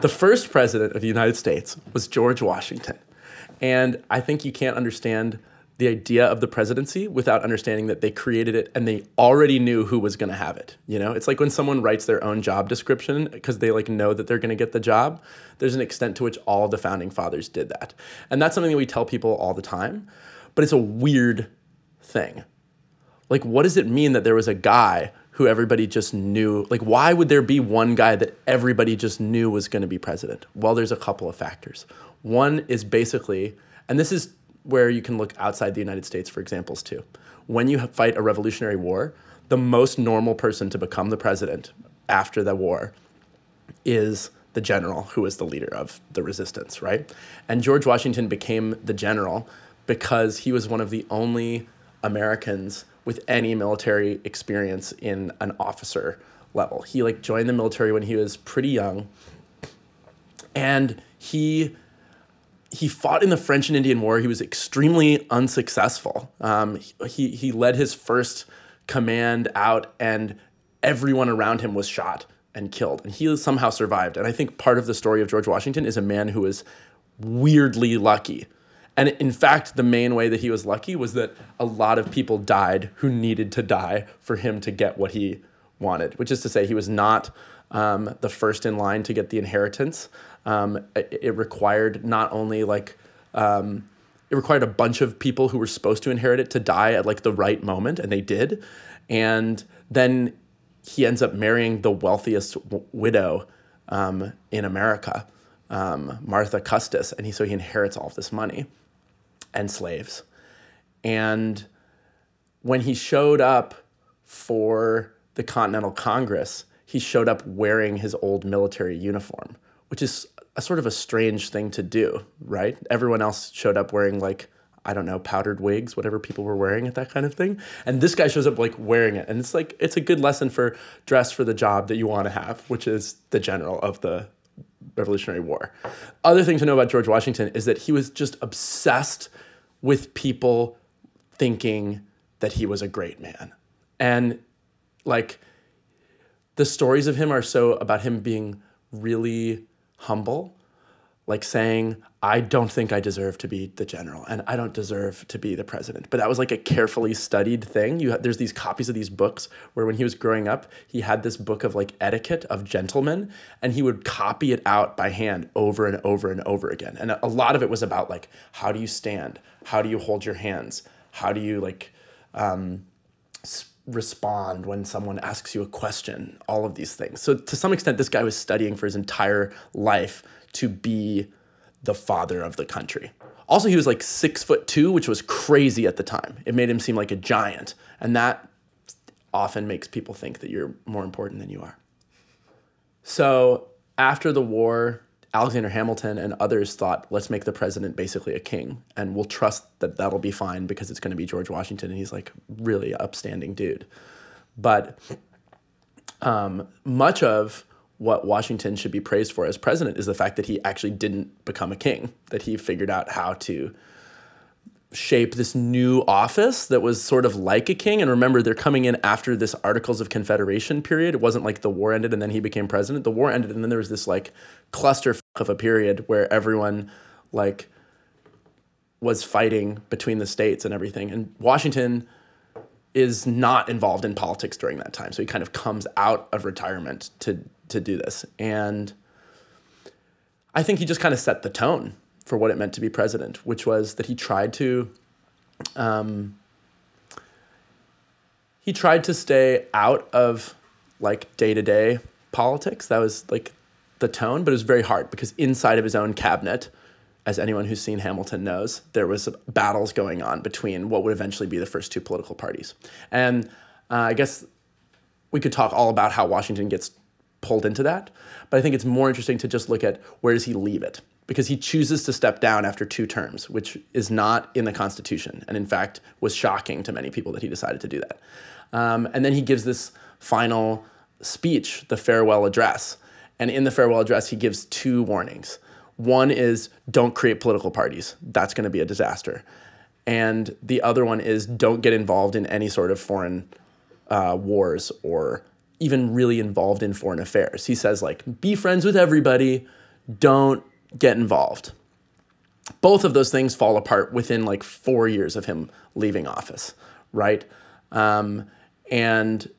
The first president of the United States was George Washington. And I think you can't understand the idea of the presidency without understanding that they created it and they already knew who was going to have it you know? It's like when someone writes their own job description because they like know that they're going to get the job there's an extent to which all the founding fathers did that. And that's something that we tell people all the time but it's a weird thing. Like what does it mean that there was a guy who everybody just knew like why would there be one guy that everybody just knew was going to be president well there's a couple of factors one is basically and this is where you can look outside the United States for examples too. When you fight a revolutionary war, the most normal person to become the president after the war is the general who is the leader of the resistance, right? And George Washington became the general because he was one of the only Americans with any military experience in an officer level. He like joined the military when he was pretty young and he he fought in the French and Indian War. He was extremely unsuccessful. Um, he, he led his first command out, and everyone around him was shot and killed. And he somehow survived. And I think part of the story of George Washington is a man who is weirdly lucky. And in fact, the main way that he was lucky was that a lot of people died who needed to die for him to get what he wanted, which is to say, he was not um, the first in line to get the inheritance. Um, it, it, required not only like um, it required a bunch of people who were supposed to inherit it to die at like the right moment, and they did. And then he ends up marrying the wealthiest w- widow um, in America, um, Martha Custis, and he so he inherits all of this money and slaves. And when he showed up for the Continental Congress, he showed up wearing his old military uniform, which is a sort of a strange thing to do, right? Everyone else showed up wearing like I don't know, powdered wigs, whatever people were wearing at that kind of thing. And this guy shows up like wearing it. And it's like, it's a good lesson for dress for the job that you want to have, which is the general of the Revolutionary War. Other thing to know about George Washington is that he was just obsessed with people thinking that he was a great man. And like, the stories of him are so about him being really humble, like saying, I don't think I deserve to be the general and I don't deserve to be the president. But that was like a carefully studied thing. You there's these copies of these books where when he was growing up, he had this book of like etiquette of gentlemen and he would copy it out by hand over and over and over again. And a lot of it was about like how do you stand? How do you hold your hands? How do you like um, respond when someone asks you a question, all of these things. So, to some extent, this guy was studying for his entire life to be the father of the country. Also, he was like six foot two, which was crazy at the time. It made him seem like a giant. And that often makes people think that you're more important than you are. So, after the war, Alexander Hamilton and others thought, let's make the president basically a king, and we'll trust that that'll be fine because it's going to be George Washington, and he's like really upstanding dude. But um, much of what Washington should be praised for as president is the fact that he actually didn't become a king, that he figured out how to shape this new office that was sort of like a king. And remember, they're coming in after this Articles of Confederation period. It wasn't like the war ended and then he became president. The war ended and then there was this like cluster of a period where everyone like was fighting between the states and everything. And Washington is not involved in politics during that time. So he kind of comes out of retirement to to do this. And I think he just kind of set the tone for what it meant to be president, which was that he tried to um, he tried to stay out of like day to day politics. That was like the tone, but it was very hard because inside of his own cabinet, as anyone who's seen Hamilton knows, there was battles going on between what would eventually be the first two political parties. And uh, I guess we could talk all about how Washington gets pulled into that, but I think it's more interesting to just look at where does he leave it because he chooses to step down after two terms, which is not in the Constitution, and in fact was shocking to many people that he decided to do that. Um, and then he gives this final speech, the farewell address. And in the farewell address, he gives two warnings. One is don't create political parties, that's going to be a disaster. And the other one is don't get involved in any sort of foreign uh, wars or even really involved in foreign affairs. He says, like, be friends with everybody, don't get involved. Both of those things fall apart within like four years of him leaving office, right? Um, and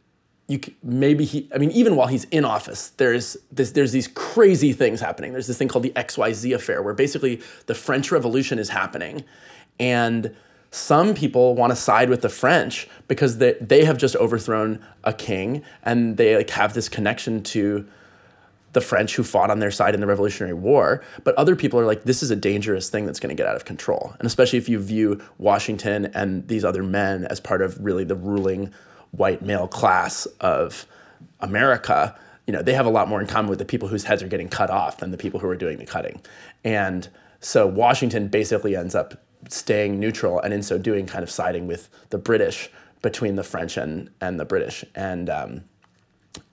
you maybe he I mean even while he's in office there's this there's these crazy things happening. There's this thing called the XYZ affair where basically the French Revolution is happening and some people want to side with the French because they, they have just overthrown a king and they like have this connection to the French who fought on their side in the Revolutionary War. But other people are like, this is a dangerous thing that's going to get out of control. And especially if you view Washington and these other men as part of really the ruling white male class of America, you know, they have a lot more in common with the people whose heads are getting cut off than the people who are doing the cutting. And so Washington basically ends up staying neutral and in so doing kind of siding with the British between the French and, and the British. And, um,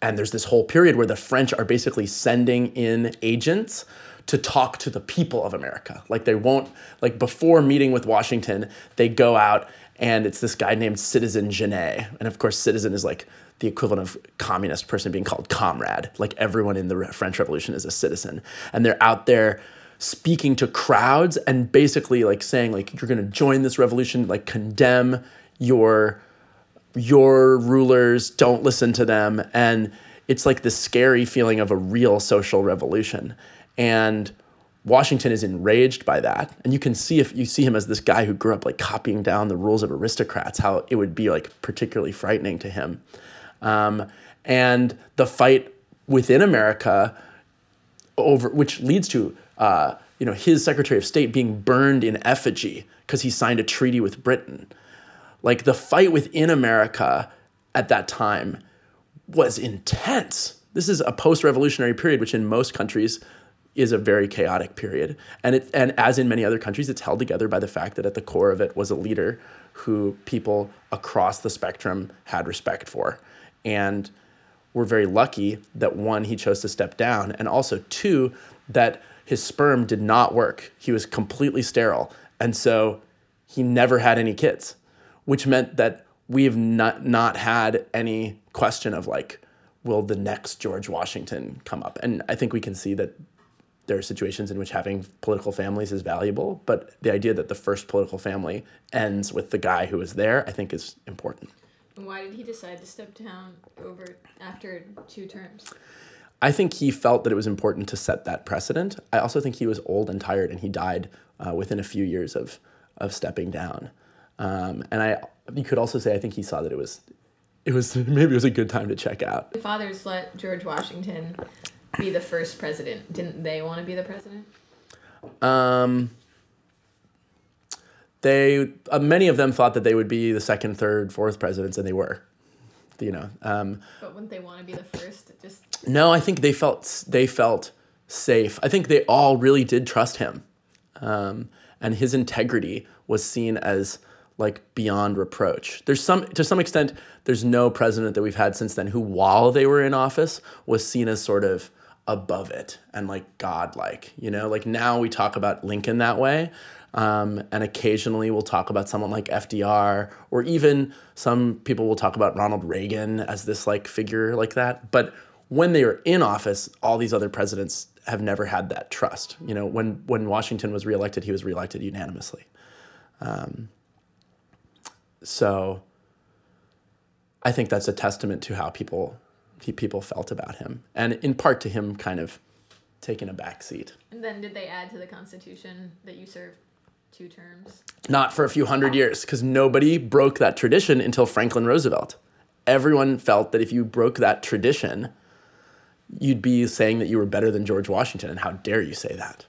and there's this whole period where the French are basically sending in agents to talk to the people of America. Like they won't, like before meeting with Washington, they go out and it's this guy named Citizen Genet. And of course, Citizen is like the equivalent of communist person being called comrade. Like everyone in the French Revolution is a citizen. And they're out there speaking to crowds and basically like saying like you're going to join this revolution, like condemn your your rulers, don't listen to them. And it's like the scary feeling of a real social revolution. And Washington is enraged by that. And you can see if you see him as this guy who grew up like copying down the rules of aristocrats, how it would be like particularly frightening to him. Um, and the fight within America over which leads to uh, you know his Secretary of State being burned in effigy because he signed a treaty with Britain. Like the fight within America at that time was intense. This is a post-revolutionary period, which in most countries is a very chaotic period. And it and as in many other countries, it's held together by the fact that at the core of it was a leader who people across the spectrum had respect for. And we're very lucky that one, he chose to step down, and also two, that his sperm did not work. He was completely sterile. And so he never had any kids, which meant that we have not, not had any question of like, will the next George Washington come up? And I think we can see that there are situations in which having political families is valuable, but the idea that the first political family ends with the guy who was there, I think, is important. Why did he decide to step down over after two terms? I think he felt that it was important to set that precedent. I also think he was old and tired, and he died uh, within a few years of of stepping down. Um, and I, you could also say, I think he saw that it was, it was maybe it was a good time to check out. The fathers let George Washington be the first president. Didn't they want to be the president? Um, they uh, many of them thought that they would be the second, third, fourth presidents, and they were. You know. Um, but wouldn't they want to be the first? Just no, I think they felt they felt safe. I think they all really did trust him, um, and his integrity was seen as like beyond reproach. There's some to some extent. There's no president that we've had since then who, while they were in office, was seen as sort of above it and like godlike. You know, like now we talk about Lincoln that way. Um, and occasionally we'll talk about someone like FDR, or even some people will talk about Ronald Reagan as this like figure like that. But when they are in office, all these other presidents have never had that trust. You know, when when Washington was reelected, he was reelected unanimously. Um, so I think that's a testament to how people people felt about him, and in part to him kind of taking a back seat. And then did they add to the Constitution that you served two terms? Not for a few hundred years, because nobody broke that tradition until Franklin Roosevelt. Everyone felt that if you broke that tradition, you'd be saying that you were better than George Washington, and how dare you say that?